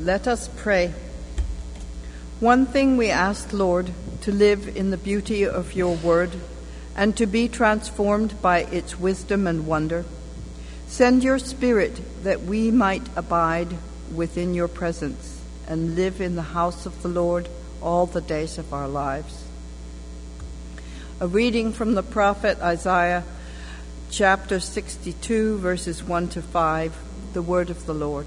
Let us pray. One thing we ask, Lord, to live in the beauty of your word and to be transformed by its wisdom and wonder. Send your Spirit that we might abide within your presence and live in the house of the Lord all the days of our lives. A reading from the prophet Isaiah, chapter 62, verses 1 to 5, the word of the Lord.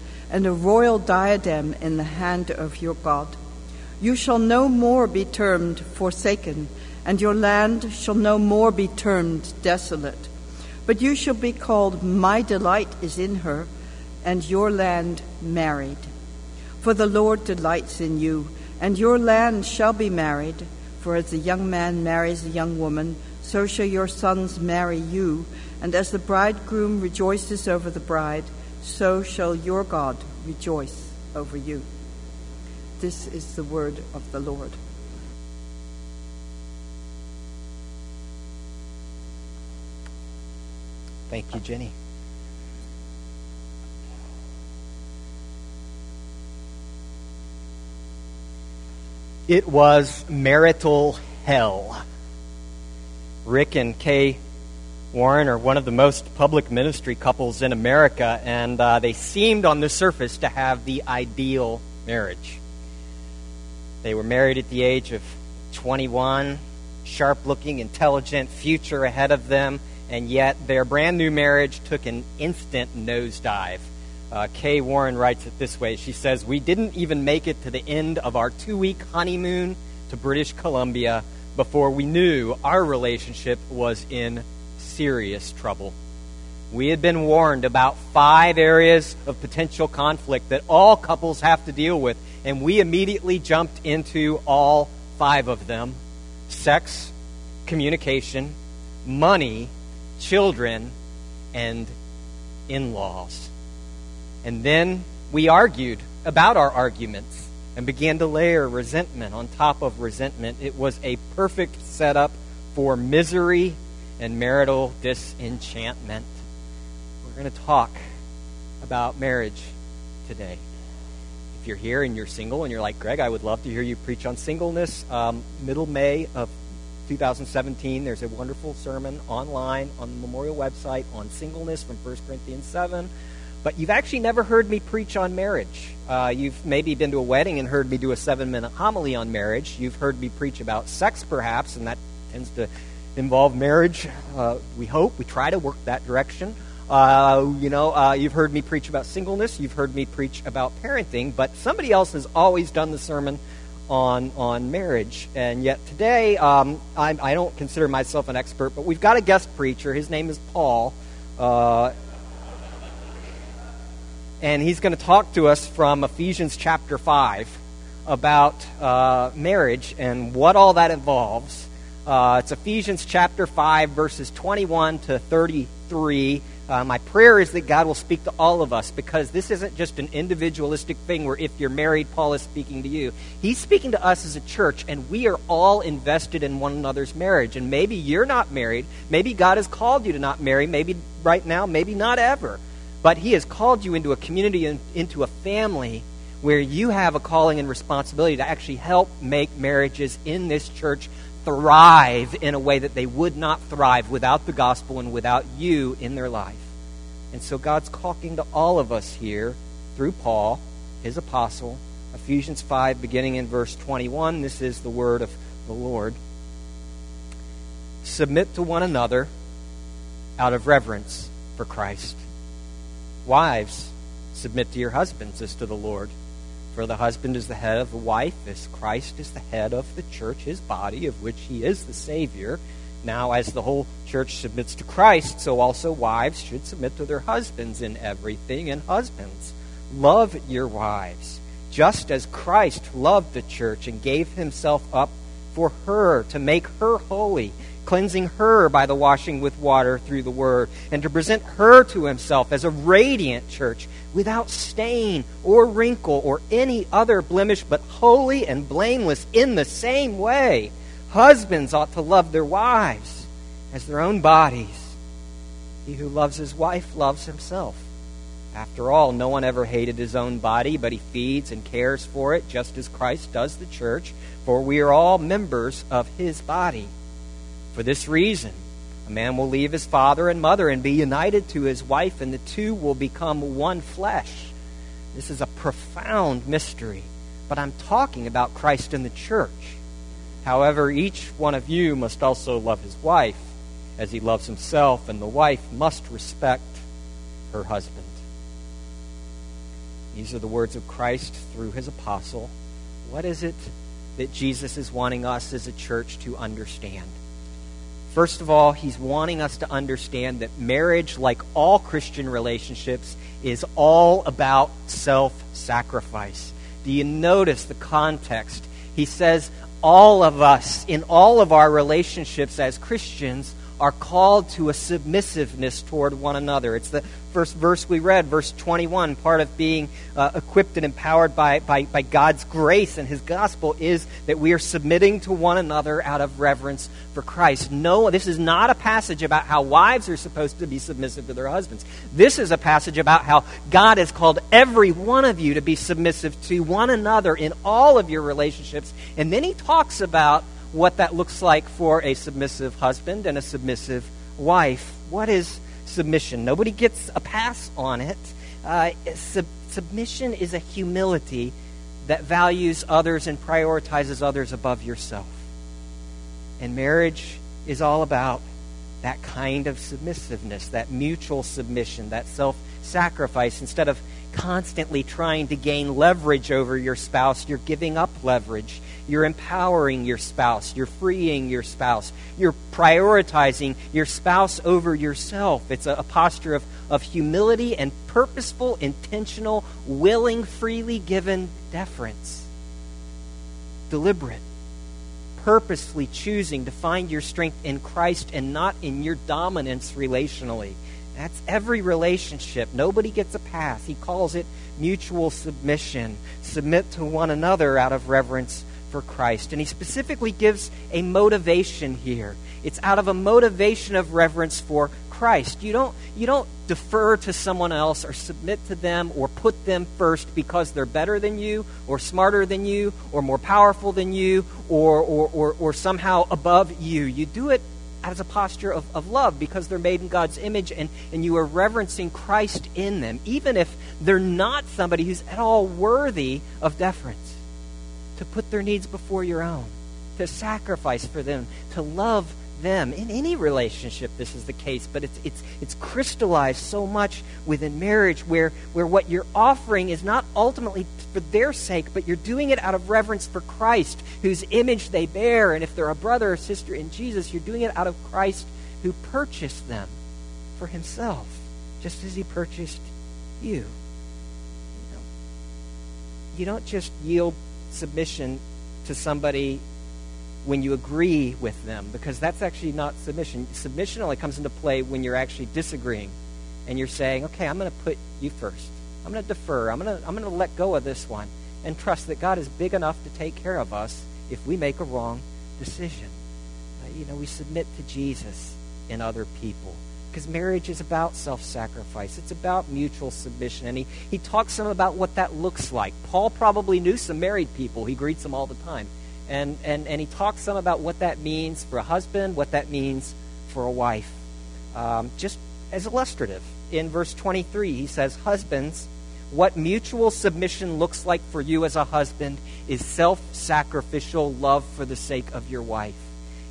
and a royal diadem in the hand of your God. You shall no more be termed forsaken, and your land shall no more be termed desolate. But you shall be called, My delight is in her, and your land married. For the Lord delights in you, and your land shall be married. For as a young man marries a young woman, so shall your sons marry you, and as the bridegroom rejoices over the bride, so shall your God rejoice over you. This is the word of the Lord. Thank you, Jenny. It was marital hell. Rick and Kay Warren are one of the most public ministry couples in America, and uh, they seemed on the surface to have the ideal marriage. They were married at the age of 21, sharp looking, intelligent, future ahead of them, and yet their brand new marriage took an instant nosedive. Uh, Kay Warren writes it this way She says, We didn't even make it to the end of our two week honeymoon to British Columbia before we knew our relationship was in serious trouble. We had been warned about five areas of potential conflict that all couples have to deal with, and we immediately jumped into all five of them sex, communication, money, children, and in laws. And then we argued about our arguments and began to layer resentment on top of resentment. It was a perfect setup for misery and marital disenchantment. We're going to talk about marriage today. If you're here and you're single and you're like, Greg, I would love to hear you preach on singleness. Um, middle May of 2017, there's a wonderful sermon online on the memorial website on singleness from 1 Corinthians 7. But you've actually never heard me preach on marriage. Uh, you've maybe been to a wedding and heard me do a seven minute homily on marriage. You've heard me preach about sex, perhaps, and that tends to involve marriage. Uh, we hope. We try to work that direction. Uh, you know, uh, you've heard me preach about singleness. You've heard me preach about parenting. But somebody else has always done the sermon on on marriage. And yet today, um, I, I don't consider myself an expert, but we've got a guest preacher. His name is Paul. Uh, and he's going to talk to us from Ephesians chapter 5 about uh, marriage and what all that involves. Uh, it's Ephesians chapter 5, verses 21 to 33. Uh, my prayer is that God will speak to all of us because this isn't just an individualistic thing where if you're married, Paul is speaking to you. He's speaking to us as a church, and we are all invested in one another's marriage. And maybe you're not married. Maybe God has called you to not marry. Maybe right now, maybe not ever. But He has called you into a community, and into a family where you have a calling and responsibility to actually help make marriages in this church thrive in a way that they would not thrive without the gospel and without you in their life. And so God's talking to all of us here through Paul, his apostle. Ephesians 5, beginning in verse 21, this is the word of the Lord. Submit to one another out of reverence for Christ. Wives, submit to your husbands as to the Lord. For the husband is the head of the wife, as Christ is the head of the church, his body, of which he is the Savior. Now, as the whole church submits to Christ, so also wives should submit to their husbands in everything. And husbands, love your wives, just as Christ loved the church and gave himself up for her to make her holy, cleansing her by the washing with water through the word, and to present her to himself as a radiant church without stain or wrinkle or any other blemish, but holy and blameless in the same way. Husbands ought to love their wives as their own bodies. He who loves his wife loves himself. After all, no one ever hated his own body, but he feeds and cares for it, just as Christ does the church, for we are all members of his body. For this reason, a man will leave his father and mother and be united to his wife, and the two will become one flesh. This is a profound mystery, but I'm talking about Christ and the church. However, each one of you must also love his wife as he loves himself, and the wife must respect her husband. These are the words of Christ through his apostle. What is it that Jesus is wanting us as a church to understand? First of all, he's wanting us to understand that marriage, like all Christian relationships, is all about self sacrifice. Do you notice the context? He says, all of us, in all of our relationships as Christians, are called to a submissiveness toward one another. It's the first verse we read, verse 21. Part of being uh, equipped and empowered by, by, by God's grace and His gospel is that we are submitting to one another out of reverence for Christ. No, this is not a passage about how wives are supposed to be submissive to their husbands. This is a passage about how God has called every one of you to be submissive to one another in all of your relationships. And then He talks about what that looks like for a submissive husband and a submissive wife. What is submission? Nobody gets a pass on it. Uh, sub- submission is a humility that values others and prioritizes others above yourself. And marriage is all about that kind of submissiveness, that mutual submission, that self sacrifice. Instead of constantly trying to gain leverage over your spouse, you're giving up leverage you're empowering your spouse. You're freeing your spouse. You're prioritizing your spouse over yourself. It's a, posture of, of humility and purposeful, intentional, willing, freely given deference. Deliberate. Purposely choosing to find your strength in Christ and not in your dominance relationally. That's every relationship. Nobody gets a pass. He calls it mutual submission. Submit to one another out of reverence for Christ. And he specifically gives a motivation here. It's out of a motivation of reverence for Christ. You don't, you don't defer to someone else or submit to them or put them first because they're better than you or smarter than you or more powerful than you or, or, or, or somehow above you. You do it as a posture of, of love because they're made in God's image and, and you are reverencing Christ in them, even if they're not somebody who's at all worthy of deference to put their needs before your own, to sacrifice for them, to love them. In any relationship, this is the case, but it's, it's, it's crystallized so much within marriage where, where what you're offering is not ultimately for their sake, but you're doing it out of reverence for Christ, whose image they bear. And if they're a brother or sister in Jesus, you're doing it out of Christ who purchased them for himself, just as he purchased you. You, you don't just yield submission to somebody when you agree with them, because that's actually not submission. Submission only comes into play when you're actually disagreeing and you're saying, okay, I'm going to put you first. I'm going to defer. I'm going to, I'm going to let go of this one and trust that God is big enough to take care of us if we make a wrong decision. You know, we submit to Jesus in other people because marriage is about self sacrifice, it's about mutual submission. And he, he talks some about what that looks like. Paul probably knew some married people, he greets them all the time. And, and, and he talks some about what that means for a husband, what that means for a wife. Um, just as illustrative, in verse 23, he says, Husbands, what mutual submission looks like for you as a husband is self sacrificial love for the sake of your wife.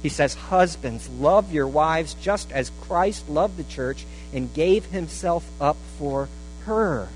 He says, Husbands, love your wives just as Christ loved the church and gave himself up for her.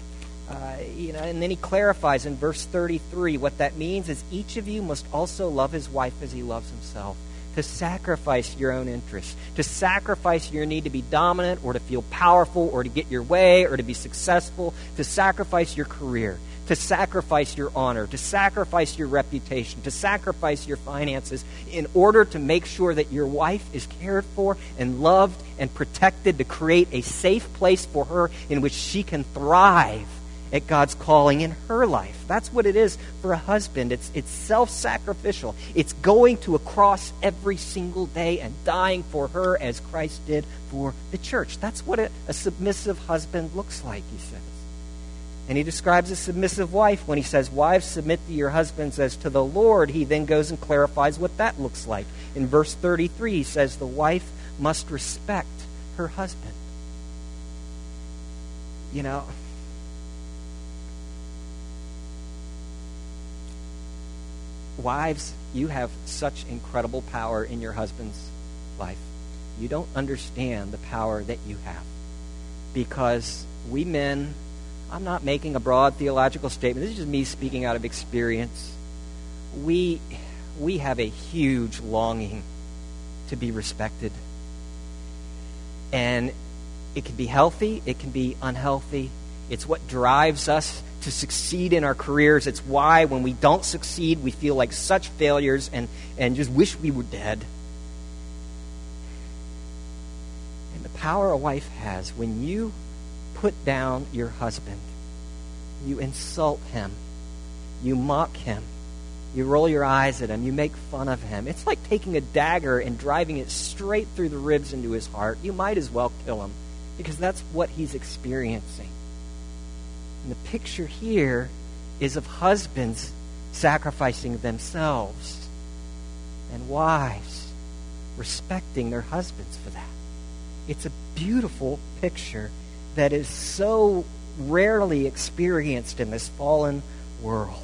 Uh, you know, and then he clarifies in verse 33 what that means is each of you must also love his wife as he loves himself. To sacrifice your own interests, to sacrifice your need to be dominant or to feel powerful or to get your way or to be successful, to sacrifice your career, to sacrifice your honor, to sacrifice your reputation, to sacrifice your finances in order to make sure that your wife is cared for and loved and protected, to create a safe place for her in which she can thrive at God's calling in her life. That's what it is for a husband. It's, it's self sacrificial. It's going to a cross every single day and dying for her as Christ did for the church. That's what a, a submissive husband looks like, he says. And he describes a submissive wife when he says, Wives, submit to your husbands as to the Lord. He then goes and clarifies what that looks like. In verse 33, he says, The wife must respect her husband. You know, wives, you have such incredible power in your husband's life. You don't understand the power that you have. Because we men I'm not making a broad theological statement. This is just me speaking out of experience. We, we have a huge longing to be respected. And it can be healthy, it can be unhealthy. It's what drives us to succeed in our careers. It's why when we don't succeed, we feel like such failures and, and just wish we were dead. And the power a wife has when you put down your husband. You insult him. You mock him. You roll your eyes at him. You make fun of him. It's like taking a dagger and driving it straight through the ribs into his heart. You might as well kill him because that's what he's experiencing. And the picture here is of husbands sacrificing themselves and wives respecting their husbands for that. It's a beautiful picture that is so rarely experienced in this fallen world.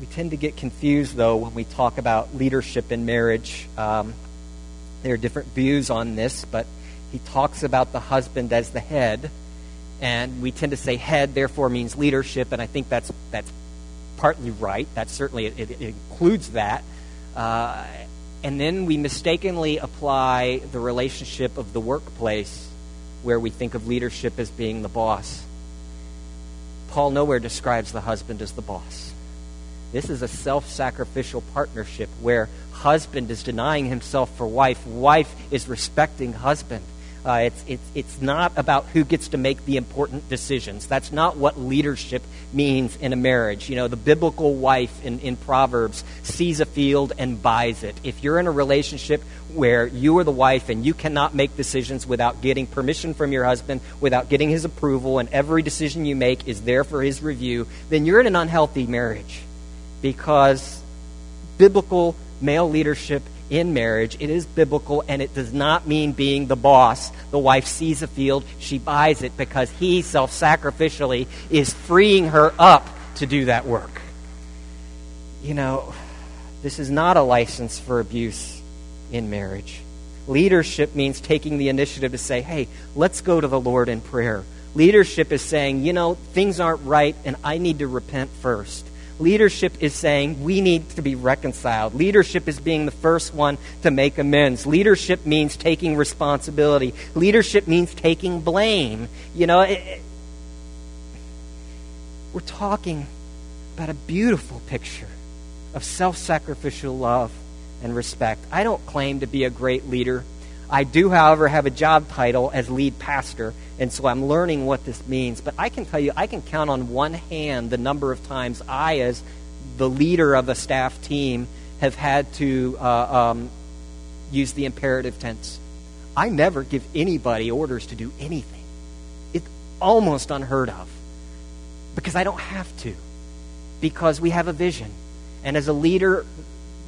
We tend to get confused, though, when we talk about leadership in marriage. Um, there are different views on this, but he talks about the husband as the head, and we tend to say head therefore means leadership, and I think that's that's partly right. That certainly it, it includes that. Uh, and then we mistakenly apply the relationship of the workplace where we think of leadership as being the boss. Paul nowhere describes the husband as the boss. This is a self sacrificial partnership where husband is denying himself for wife, wife is respecting husband. Uh, it's, it's, it's not about who gets to make the important decisions. That's not what leadership means in a marriage. You know, the biblical wife in, in Proverbs sees a field and buys it. If you're in a relationship where you are the wife and you cannot make decisions without getting permission from your husband, without getting his approval, and every decision you make is there for his review, then you're in an unhealthy marriage. Because biblical male leadership in marriage. It is biblical, and it does not mean being the boss. The wife sees a field, she buys it because he self sacrificially is freeing her up to do that work. You know, this is not a license for abuse in marriage. Leadership means taking the initiative to say, hey, let's go to the Lord in prayer. Leadership is saying, you know, things aren't right, and I need to repent first. Leadership is saying we need to be reconciled. Leadership is being the first one to make amends. Leadership means taking responsibility. Leadership means taking blame. You know, it, it, we're talking about a beautiful picture of self sacrificial love and respect. I don't claim to be a great leader. I do, however, have a job title as lead pastor, and so I'm learning what this means. But I can tell you, I can count on one hand the number of times I, as the leader of a staff team, have had to uh, um, use the imperative tense. I never give anybody orders to do anything. It's almost unheard of because I don't have to, because we have a vision. And as a leader,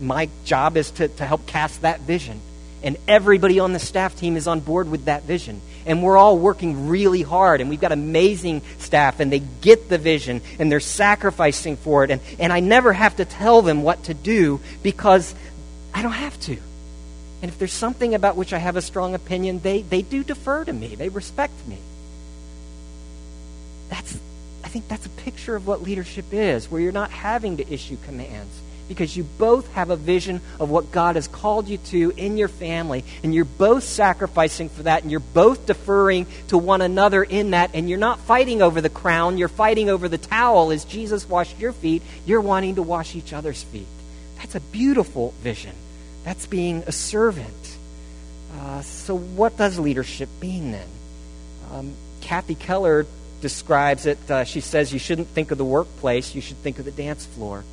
my job is to, to help cast that vision and everybody on the staff team is on board with that vision. And we're all working really hard, and we've got amazing staff, and they get the vision, and they're sacrificing for it. And, and I never have to tell them what to do because I don't have to. And if there's something about which I have a strong opinion, they, they do defer to me, they respect me. That's, I think that's a picture of what leadership is, where you're not having to issue commands because you both have a vision of what God has called you to in your family, and you're both sacrificing for that, and you're both deferring to one another in that, and you're not fighting over the crown, you're fighting over the towel. As Jesus washed your feet, you're wanting to wash each other's feet. That's a beautiful vision. That's being a servant. Uh, so, what does leadership mean then? Um, Kathy Keller describes it. Uh, she says you shouldn't think of the workplace, you should think of the dance floor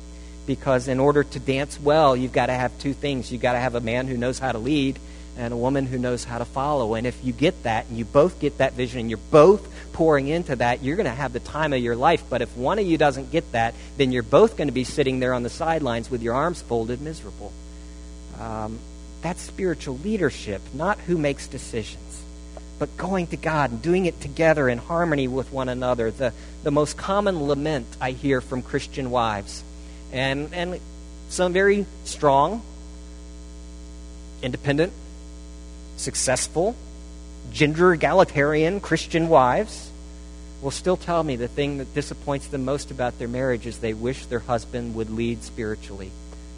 because in order to dance well, you've got to have two things. You've got to have a man who knows how to lead and a woman who knows how to follow. And if you get that and you both get that vision and you're both pouring into that, you're going to have the time of your life. But if one of you doesn't get that, then you're both going to be sitting there on the sidelines with your arms folded, miserable. Um, that's spiritual leadership, not who makes decisions, but going to God and doing it together in harmony with one another. The, the most common lament I hear from Christian wives and, and some very strong, independent, successful, gender egalitarian Christian wives will still tell me the thing that disappoints them most about their marriage is they wish their husband would lead spiritually.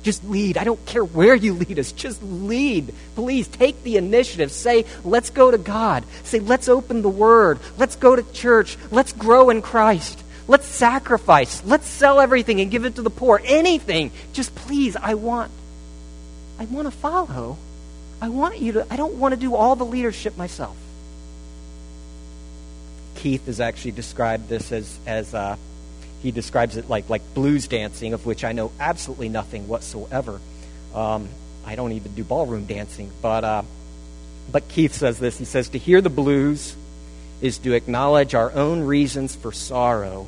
Just lead. I don't care where you lead us. Just lead. Please take the initiative. Say, let's go to God. Say, let's open the Word. Let's go to church. Let's grow in Christ. Let's sacrifice. Let's sell everything and give it to the poor. Anything. Just please, I want I want to follow. I want you to I don't want to do all the leadership myself. Keith has actually described this as as uh, he describes it like like blues dancing, of which I know absolutely nothing whatsoever. Um, I don't even do ballroom dancing, but uh, but Keith says this. He says to hear the blues is to acknowledge our own reasons for sorrow.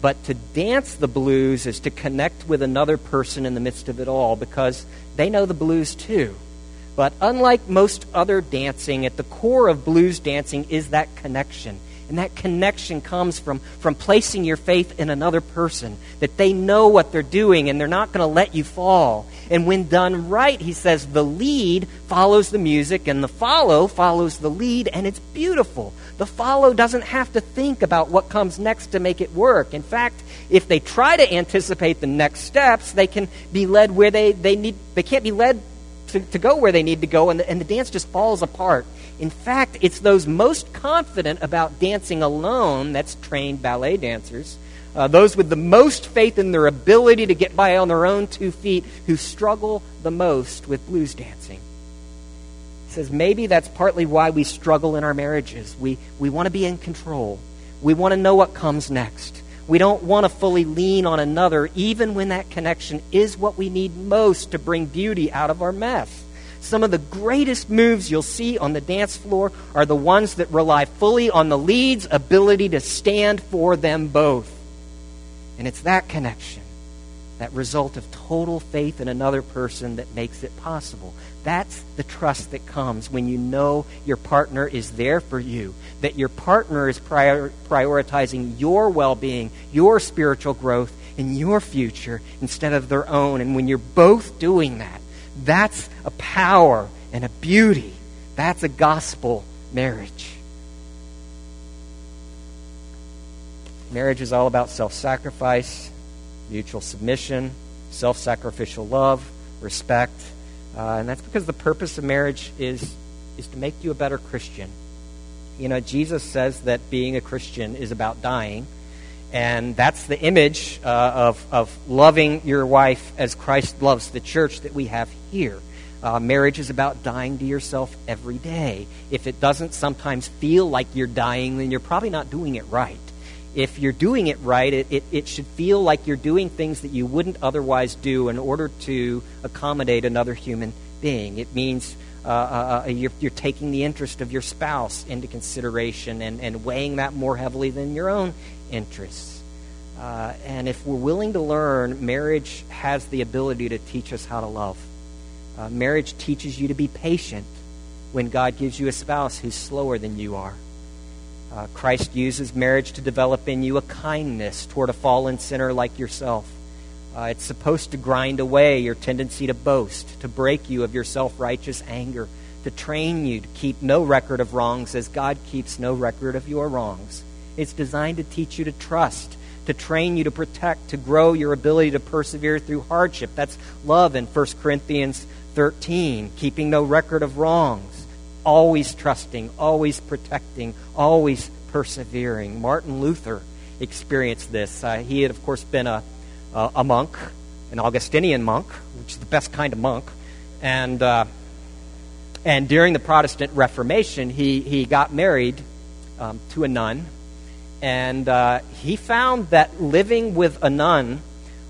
But to dance the blues is to connect with another person in the midst of it all because they know the blues too. But unlike most other dancing, at the core of blues dancing is that connection. And that connection comes from, from placing your faith in another person, that they know what they're doing and they're not going to let you fall. And when done right, he says the lead follows the music and the follow follows the lead, and it's beautiful. The follow doesn't have to think about what comes next to make it work. In fact, if they try to anticipate the next steps, they can be led where they, they need, they can't be led to, to go where they need to go, and the, and the dance just falls apart. In fact, it's those most confident about dancing alone, that's trained ballet dancers, uh, those with the most faith in their ability to get by on their own two feet, who struggle the most with blues dancing. Says maybe that's partly why we struggle in our marriages. We, we want to be in control, we want to know what comes next. We don't want to fully lean on another, even when that connection is what we need most to bring beauty out of our mess. Some of the greatest moves you'll see on the dance floor are the ones that rely fully on the lead's ability to stand for them both. And it's that connection, that result of total faith in another person, that makes it possible. That's the trust that comes when you know your partner is there for you, that your partner is prior- prioritizing your well being, your spiritual growth, and your future instead of their own. And when you're both doing that, that's a power and a beauty. That's a gospel marriage. Marriage is all about self sacrifice, mutual submission, self sacrificial love, respect. Uh, and that's because the purpose of marriage is, is to make you a better Christian. You know, Jesus says that being a Christian is about dying. And that's the image uh, of, of loving your wife as Christ loves the church that we have here. Uh, marriage is about dying to yourself every day. If it doesn't sometimes feel like you're dying, then you're probably not doing it right. If you're doing it right, it, it, it should feel like you're doing things that you wouldn't otherwise do in order to accommodate another human being. It means uh, uh, uh you're, you're, taking the interest of your spouse into consideration and, and weighing that more heavily than your own interests. Uh, and if we're willing to learn, marriage has the ability to teach us how to love. Uh, marriage teaches you to be patient when God gives you a spouse who's slower than you are. Uh, Christ uses marriage to develop in you a kindness toward a fallen sinner like yourself. Uh, it's supposed to grind away your tendency to boast, to break you of your self righteous anger, to train you to keep no record of wrongs as God keeps no record of your wrongs. It's designed to teach you to trust, to train you to protect, to grow your ability to persevere through hardship. That's love in 1 Corinthians 13, keeping no record of wrongs, always trusting, always protecting, always persevering. Martin Luther experienced this. Uh, he had, of course, been a, uh, a monk, an Augustinian monk, which is the best kind of monk. And, uh, and during the Protestant Reformation, he, he got married um, to a nun. And uh, he found that living with a nun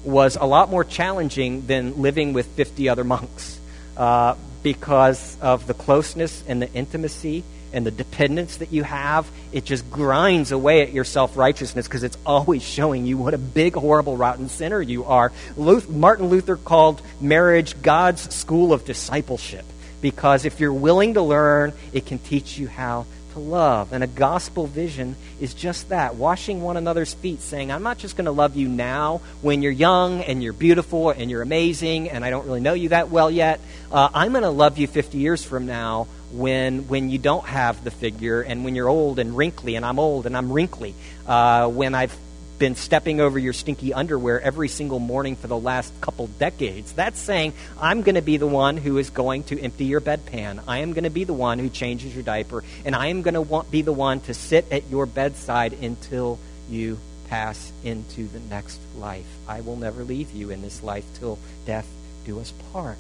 was a lot more challenging than living with 50 other monks uh, because of the closeness and the intimacy and the dependence that you have, it just grinds away at your self righteousness because it's always showing you what a big, horrible, rotten sinner you are. Luther, Martin Luther called marriage God's school of discipleship because if you're willing to learn, it can teach you how to love. And a gospel vision is just that washing one another's feet, saying, I'm not just going to love you now when you're young and you're beautiful and you're amazing and I don't really know you that well yet. Uh, I'm going to love you 50 years from now when when you don't have the figure and when you're old and wrinkly and I'm old and I'm wrinkly uh, when I've been stepping over your stinky underwear every single morning for the last couple decades. That's saying, I'm going to be the one who is going to empty your bedpan. I am going to be the one who changes your diaper. And I am going to be the one to sit at your bedside until you pass into the next life. I will never leave you in this life till death do us part.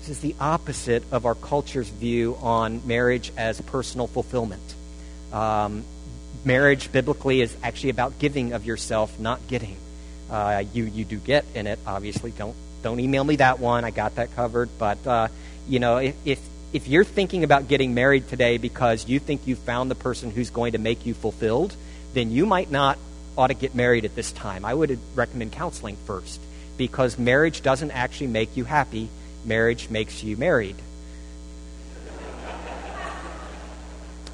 This is the opposite of our culture's view on marriage as personal fulfillment. Um, marriage, biblically, is actually about giving of yourself, not getting. Uh, you you do get in it, obviously. Don't don't email me that one. I got that covered. But uh, you know, if, if if you're thinking about getting married today because you think you found the person who's going to make you fulfilled, then you might not ought to get married at this time. I would recommend counseling first because marriage doesn't actually make you happy marriage makes you married.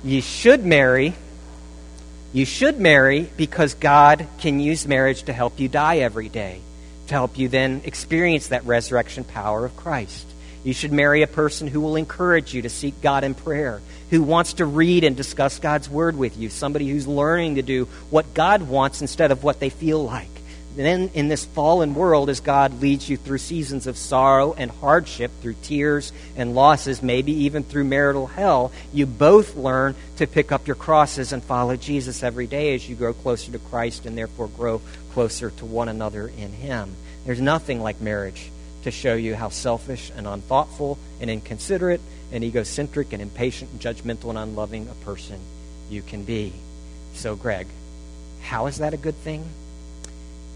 You should marry. You should marry because God can use marriage to help you die every day, to help you then experience that resurrection power of Christ. You should marry a person who will encourage you to seek God in prayer, who wants to read and discuss God's Word with you, somebody who's learning to do what God wants instead of what they feel like then in this fallen world, as God leads you through seasons of sorrow and hardship, through tears and losses, maybe even through marital hell, you both learn to pick up your crosses and follow Jesus every day as you grow closer to Christ and therefore grow closer to one another in Him. There's nothing like marriage to show you how selfish and unthoughtful and inconsiderate and egocentric and impatient and judgmental and unloving a person you can be. So, Greg, how is that a good thing?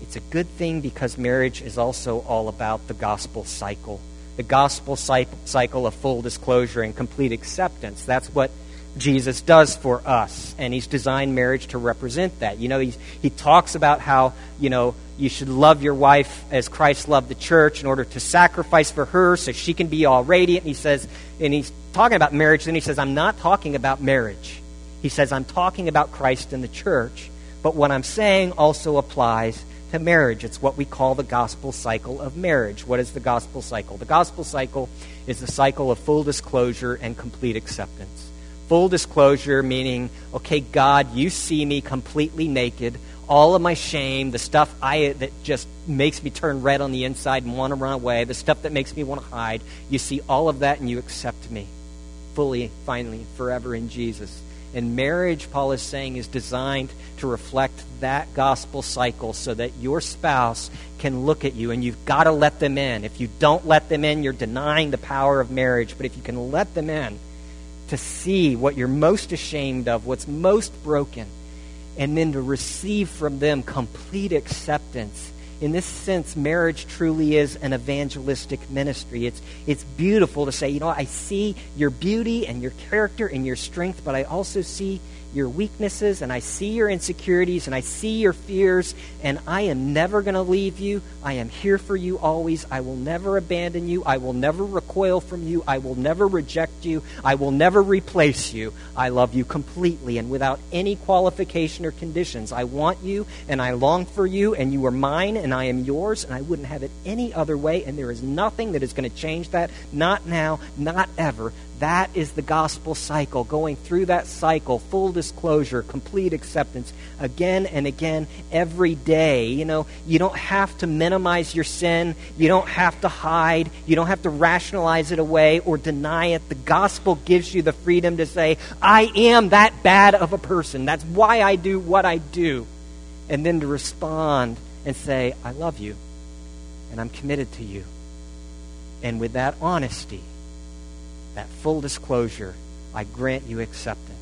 It's a good thing because marriage is also all about the gospel cycle. The gospel cycle of full disclosure and complete acceptance. That's what Jesus does for us. And he's designed marriage to represent that. You know, he, he talks about how, you know, you should love your wife as Christ loved the church in order to sacrifice for her so she can be all radiant. He says, and he's talking about marriage, then he says, I'm not talking about marriage. He says, I'm talking about Christ and the church. But what I'm saying also applies to marriage. It's what we call the gospel cycle of marriage. What is the gospel cycle? The gospel cycle is the cycle of full disclosure and complete acceptance. Full disclosure meaning, okay, God, you see me completely naked. All of my shame, the stuff I that just makes me turn red on the inside and want to run away, the stuff that makes me want to hide, you see all of that and you accept me fully, finally, forever in Jesus. And marriage, Paul is saying, is designed to reflect that gospel cycle so that your spouse can look at you and you've got to let them in. If you don't let them in, you're denying the power of marriage. But if you can let them in to see what you're most ashamed of, what's most broken, and then to receive from them complete acceptance in this sense, marriage truly is an evangelistic ministry. It's, it's beautiful to say, you know, I see your beauty and your character and your strength, but I also see your weaknesses and I see your insecurities and I see your fears, and I am never going to leave you. I am here for you always. I will never abandon you. I will never recoil from you. I will never reject you. I will never replace you. I love you completely and without any qualification or conditions. I want you and I long for you, and you are mine and I am yours, and I wouldn't have it any other way, and there is nothing that is going to change that. Not now, not ever. That is the gospel cycle, going through that cycle, full disclosure, complete acceptance again and again every day. You know, you don't have to minimize your sin. You don't have to hide. You don't have to rationalize it away or deny it. The gospel gives you the freedom to say, I am that bad of a person. That's why I do what I do. And then to respond and say, I love you and I'm committed to you. And with that honesty, that full disclosure, I grant you acceptance.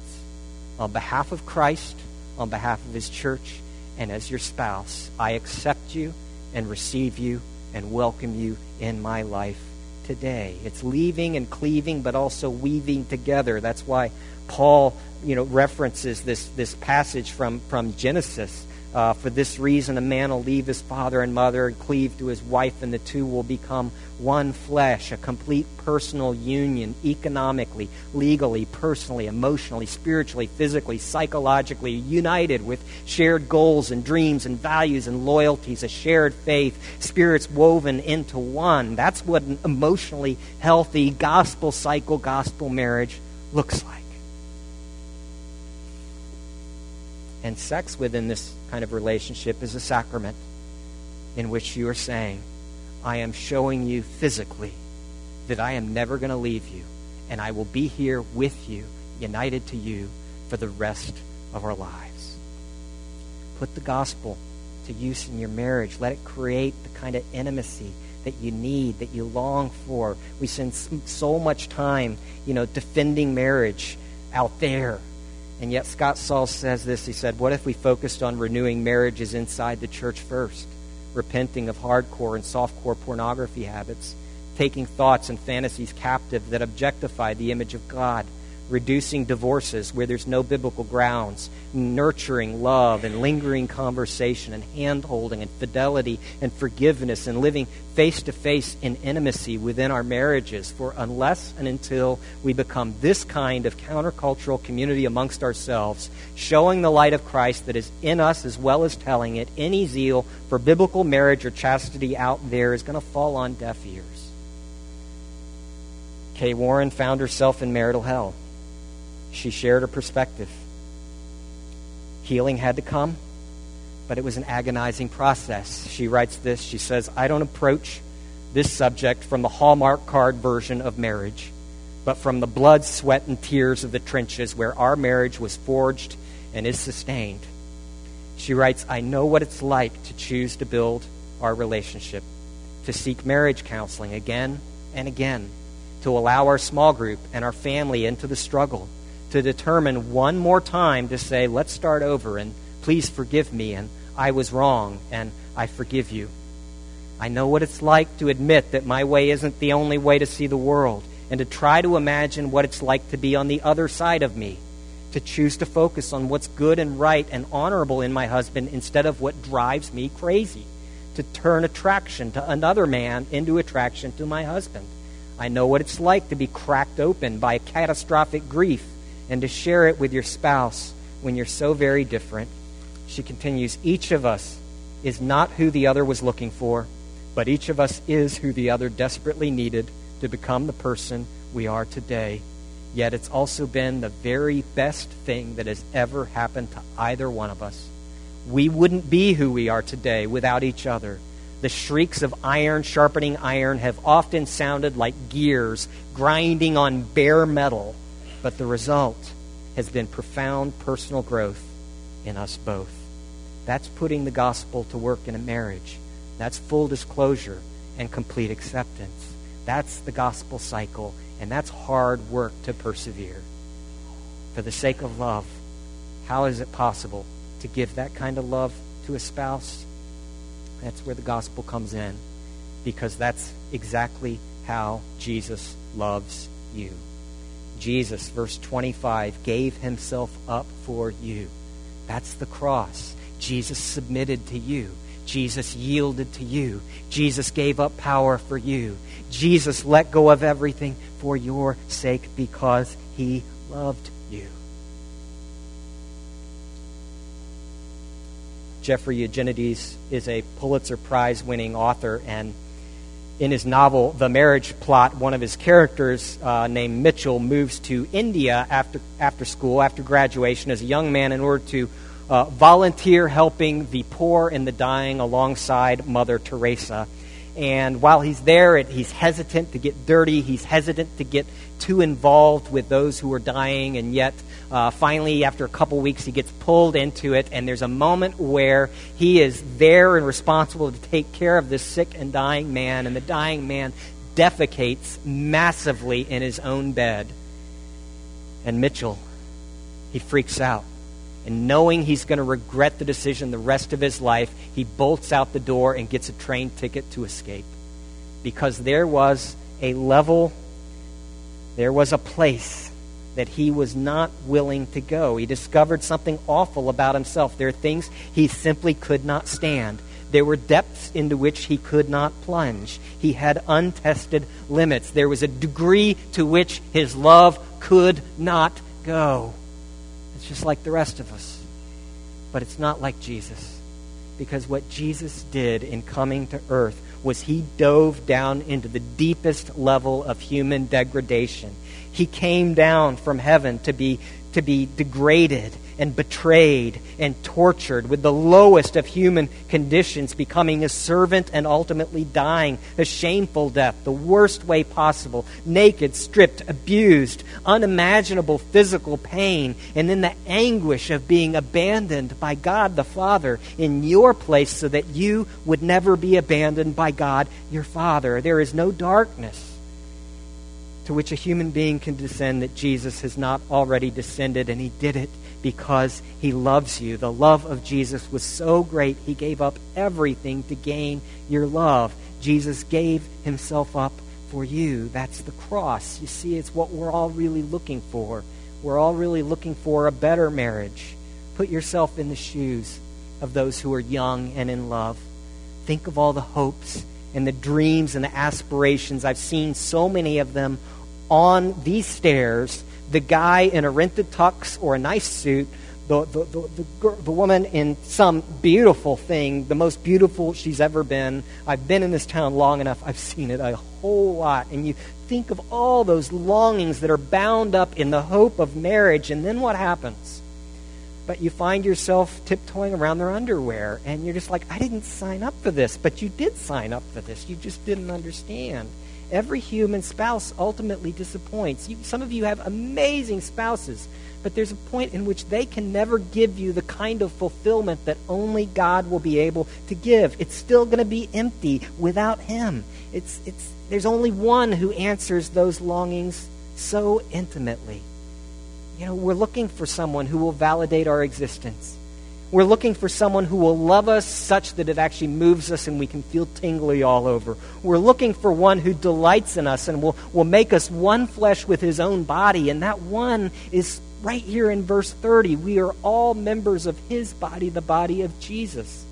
On behalf of Christ, on behalf of his church, and as your spouse, I accept you and receive you and welcome you in my life today. It's leaving and cleaving, but also weaving together. That's why Paul, you know, references this, this passage from, from Genesis uh, for this reason, a man will leave his father and mother and cleave to his wife, and the two will become one flesh, a complete personal union, economically, legally, personally, emotionally, spiritually, physically, psychologically, united with shared goals and dreams and values and loyalties, a shared faith, spirits woven into one. That's what an emotionally healthy gospel cycle, gospel marriage looks like. And sex within this kind of relationship is a sacrament in which you are saying, I am showing you physically that I am never going to leave you, and I will be here with you, united to you, for the rest of our lives. Put the gospel to use in your marriage. Let it create the kind of intimacy that you need, that you long for. We spend so much time, you know, defending marriage out there and yet, Scott Sauls says this. He said, What if we focused on renewing marriages inside the church first, repenting of hardcore and softcore pornography habits, taking thoughts and fantasies captive that objectify the image of God? Reducing divorces where there's no biblical grounds, nurturing love and lingering conversation and hand holding and fidelity and forgiveness and living face to face in intimacy within our marriages. For unless and until we become this kind of countercultural community amongst ourselves, showing the light of Christ that is in us as well as telling it, any zeal for biblical marriage or chastity out there is going to fall on deaf ears. Kay Warren found herself in marital hell. She shared her perspective. Healing had to come, but it was an agonizing process. She writes this She says, I don't approach this subject from the Hallmark card version of marriage, but from the blood, sweat, and tears of the trenches where our marriage was forged and is sustained. She writes, I know what it's like to choose to build our relationship, to seek marriage counseling again and again, to allow our small group and our family into the struggle to determine one more time to say, let's start over and please forgive me and I was wrong and I forgive you. I know what it's like to admit that my way isn't the only way to see the world and to try to imagine what it's like to be on the other side of me, to choose to focus on what's good and right and honorable in my husband instead of what drives me crazy, to turn attraction to another man into attraction to my husband. I know what it's like to be cracked open by catastrophic grief and to share it with your spouse when you're so very different. She continues, each of us is not who the other was looking for, but each of us is who the other desperately needed to become the person we are today. Yet it's also been the very best thing that has ever happened to either one of us. We wouldn't be who we are today without each other. The shrieks of iron sharpening iron have often sounded like gears grinding on bare metal but the result has been profound personal growth in us both. That's putting the gospel to work in a marriage. That's full disclosure and complete acceptance. That's the gospel cycle, and that's hard work to persevere. For the sake of love, how is it possible to give that kind of love to a spouse? That's where the gospel comes in, because that's exactly how Jesus loves you. Jesus, verse 25, gave himself up for you. That's the cross. Jesus submitted to you. Jesus yielded to you. Jesus gave up power for you. Jesus let go of everything for your sake because he loved you. Jeffrey Eugenides is a Pulitzer Prize winning author, and in his novel, The Marriage Plot, one of his characters uh, named Mitchell moves to India after, after school, after graduation, as a young man in order to uh, volunteer helping the poor and the dying alongside Mother Teresa. And while he's there, he's hesitant to get dirty. He's hesitant to get too involved with those who are dying. And yet, uh, finally, after a couple weeks, he gets pulled into it. And there's a moment where he is there and responsible to take care of this sick and dying man. And the dying man defecates massively in his own bed. And Mitchell, he freaks out. And knowing he's going to regret the decision the rest of his life, he bolts out the door and gets a train ticket to escape. Because there was a level, there was a place that he was not willing to go. He discovered something awful about himself. There are things he simply could not stand. There were depths into which he could not plunge. He had untested limits. There was a degree to which his love could not go It's just like the rest of us. But it's not like Jesus. Because what Jesus did in coming to earth was he dove down into the deepest level of human degradation. He came down from heaven to be, to be degraded and betrayed and tortured with the lowest of human conditions, becoming a servant and ultimately dying a shameful death, the worst way possible, naked, stripped, abused, unimaginable physical pain, and then the anguish of being abandoned by God the Father in your place so that you would never be abandoned by God your Father. There is no darkness to which a human being can descend that Jesus has not already descended, and he did it because he loves you. The love of Jesus was so great, he gave up everything to gain your love. Jesus gave himself up for you. That's the cross. You see, it's what we're all really looking for. We're all really looking for a better marriage. Put yourself in the shoes of those who are young and in love. Think of all the hopes and the dreams and the aspirations. I've seen so many of them on these stairs the guy in a rented tux or a nice suit, the, the, the, the, the woman in some beautiful thing, the most beautiful she's ever been. I've been in this town long enough, I've seen it a whole lot. And you think of all those longings that are bound up in the hope of marriage, and then what happens? But you find yourself tiptoeing around their underwear, and you're just like, I didn't sign up for this, but you did sign up for this. You just didn't understand. Every human spouse ultimately disappoints. You, some of you have amazing spouses, but there's a point in which they can never give you the kind of fulfillment that only God will be able to give. It's still going to be empty without Him. It's, it's, there's only one who answers those longings so intimately. You know, we're looking for someone who will validate our existence. We're looking for someone who will love us such that it actually moves us and we can feel tingly all over. We're looking for one who delights in us and will, will make us one flesh with his own body. And that one is right here in verse 30. We are all members of his body, the body of Jesus.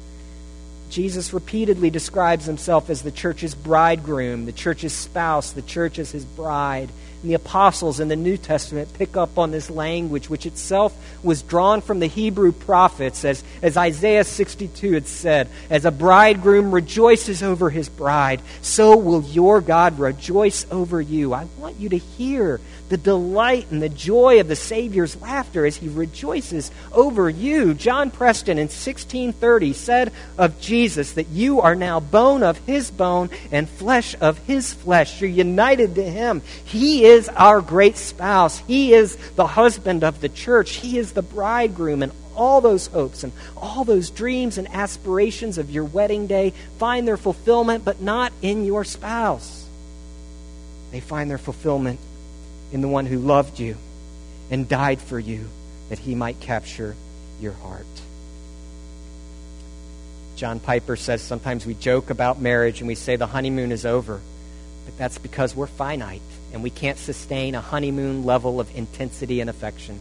Jesus repeatedly describes himself as the church's bridegroom, the church's spouse, the church as his bride. And the apostles in the New Testament pick up on this language, which itself was drawn from the Hebrew prophets, as, as Isaiah 62 had said, As a bridegroom rejoices over his bride, so will your God rejoice over you. I want you to hear the delight and the joy of the Savior's laughter as he rejoices over you. John Preston in 1630 said of Jesus that you are now bone of his bone and flesh of his flesh. You're united to him. He is our great spouse. He is the husband of the church. He is the bridegroom and all those hopes and all those dreams and aspirations of your wedding day find their fulfillment, but not in your spouse. They find their fulfillment in the one who loved you and died for you that he might capture your heart. John Piper says sometimes we joke about marriage and we say the honeymoon is over, but that's because we're finite and we can't sustain a honeymoon level of intensity and affection.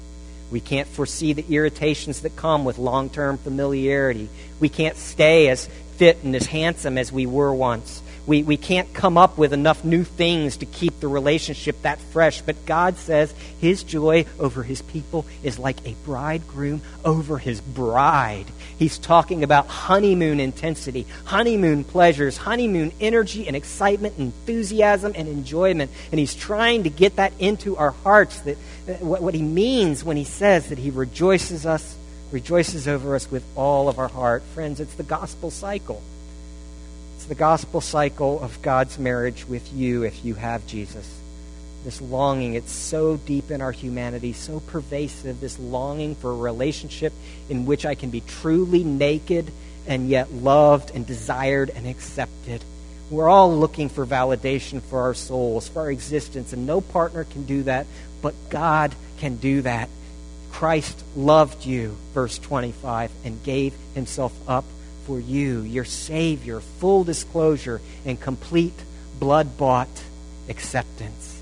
We can't foresee the irritations that come with long term familiarity. We can't stay as fit and as handsome as we were once. We, we can't come up with enough new things to keep the relationship that fresh. But God says his joy over his people is like a bridegroom over his bride. He's talking about honeymoon intensity, honeymoon pleasures, honeymoon energy and excitement, enthusiasm and enjoyment. And he's trying to get that into our hearts that, that what, what he means when he says that he rejoices us, rejoices over us with all of our heart. Friends, it's the gospel cycle. It's the gospel cycle of God's marriage with you if you have Jesus. This longing, it's so deep in our humanity, so pervasive, this longing for a relationship in which I can be truly naked and yet loved and desired and accepted. We're all looking for validation for our souls, for our existence, and no partner can do that, but God can do that. Christ loved you, verse 25, and gave himself up for you, your Savior, full disclosure and complete blood bought acceptance.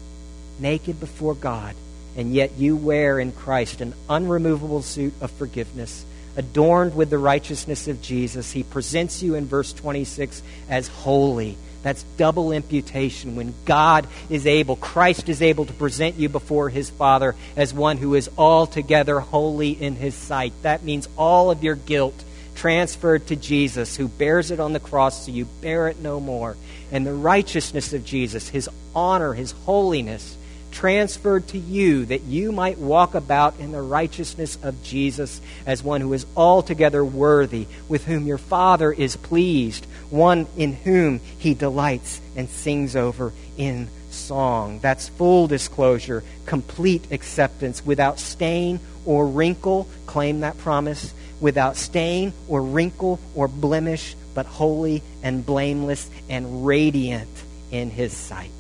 Naked before God, and yet you wear in Christ an unremovable suit of forgiveness, adorned with the righteousness of Jesus. He presents you in verse 26 as holy. That's double imputation. When God is able, Christ is able to present you before his Father as one who is altogether holy in his sight. That means all of your guilt transferred to Jesus, who bears it on the cross so you bear it no more. And the righteousness of Jesus, his honor, his holiness, transferred to you that you might walk about in the righteousness of Jesus as one who is altogether worthy, with whom your Father is pleased, one in whom he delights and sings over in song. That's full disclosure, complete acceptance, without stain or wrinkle. Claim that promise without stain or wrinkle or blemish, but holy and blameless and radiant in his sight.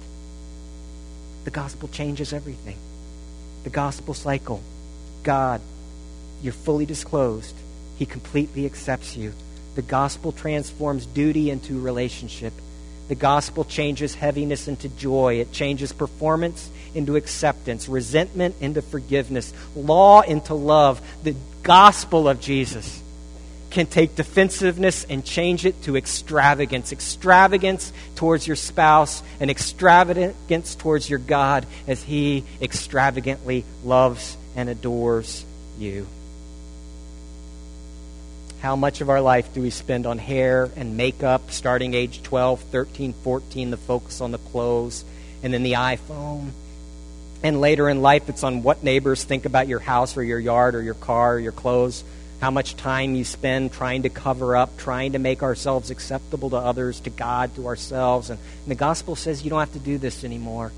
The gospel changes everything. The gospel cycle. God, you're fully disclosed. He completely accepts you. The gospel transforms duty into relationship. The gospel changes heaviness into joy. It changes performance into acceptance, resentment into forgiveness, law into love. The gospel of Jesus can take defensiveness and change it to extravagance. Extravagance towards your spouse and extravagance towards your God as He extravagantly loves and adores you. How much of our life do we spend on hair and makeup starting age 12, 13, 14, the focus on the clothes, and then the iPhone? And later in life, it's on what neighbors think about your house or your yard or your car or your clothes, how much time you spend trying to cover up, trying to make ourselves acceptable to others, to God, to ourselves. And, and the gospel says you don't have to do this anymore.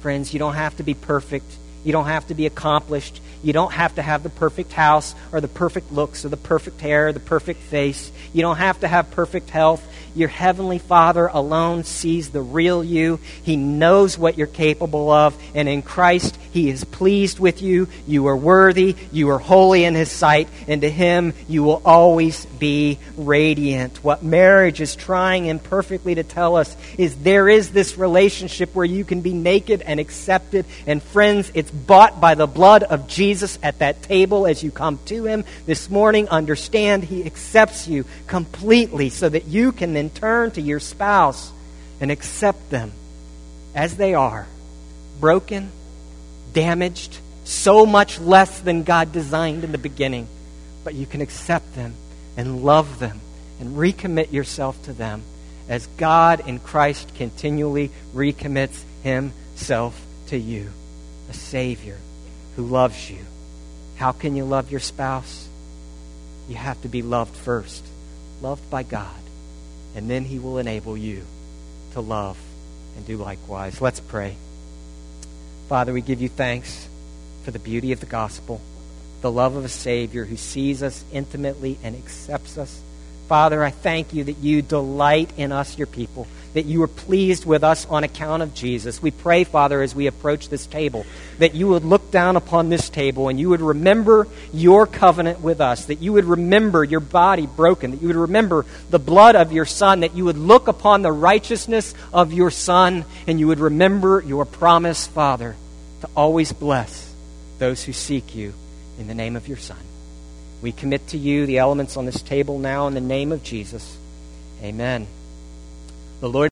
Friends, you don't have to be perfect. You don't have to be accomplished. You don't have to have the perfect house or the perfect looks or the perfect hair or the perfect face. You don't have to have perfect health. Your Heavenly Father alone sees the real you. He knows what you're capable of. And in Christ, He is pleased with you. You are worthy. You are holy in His sight. And to Him, you will always be radiant. What marriage is trying imperfectly to tell us is there is this relationship where you can be naked and accepted. And friends, it's bought by the blood of Jesus at that table as you come to Him this morning. Understand He accepts you completely so that you can then turn to your spouse and accept them as they are broken, damaged, so much less than God designed in the beginning. But you can accept them and love them and recommit yourself to them as God in Christ continually recommits himself to you, a Savior who loves you. How can you love your spouse? You have to be loved first, loved by God and then He will enable you to love and do likewise. Let's pray. Father, we give you thanks for the beauty of the gospel, the love of a Savior who sees us intimately and accepts us. Father, I thank you that you delight in us, your people that you are pleased with us on account of Jesus. We pray, Father, as we approach this table, that you would look down upon this table and you would remember your covenant with us, that you would remember your body broken, that you would remember the blood of your Son, that you would look upon the righteousness of your Son, and you would remember your promise, Father, to always bless those who seek you in the name of your Son. We commit to you the elements on this table now in the name of Jesus. Amen. The Lord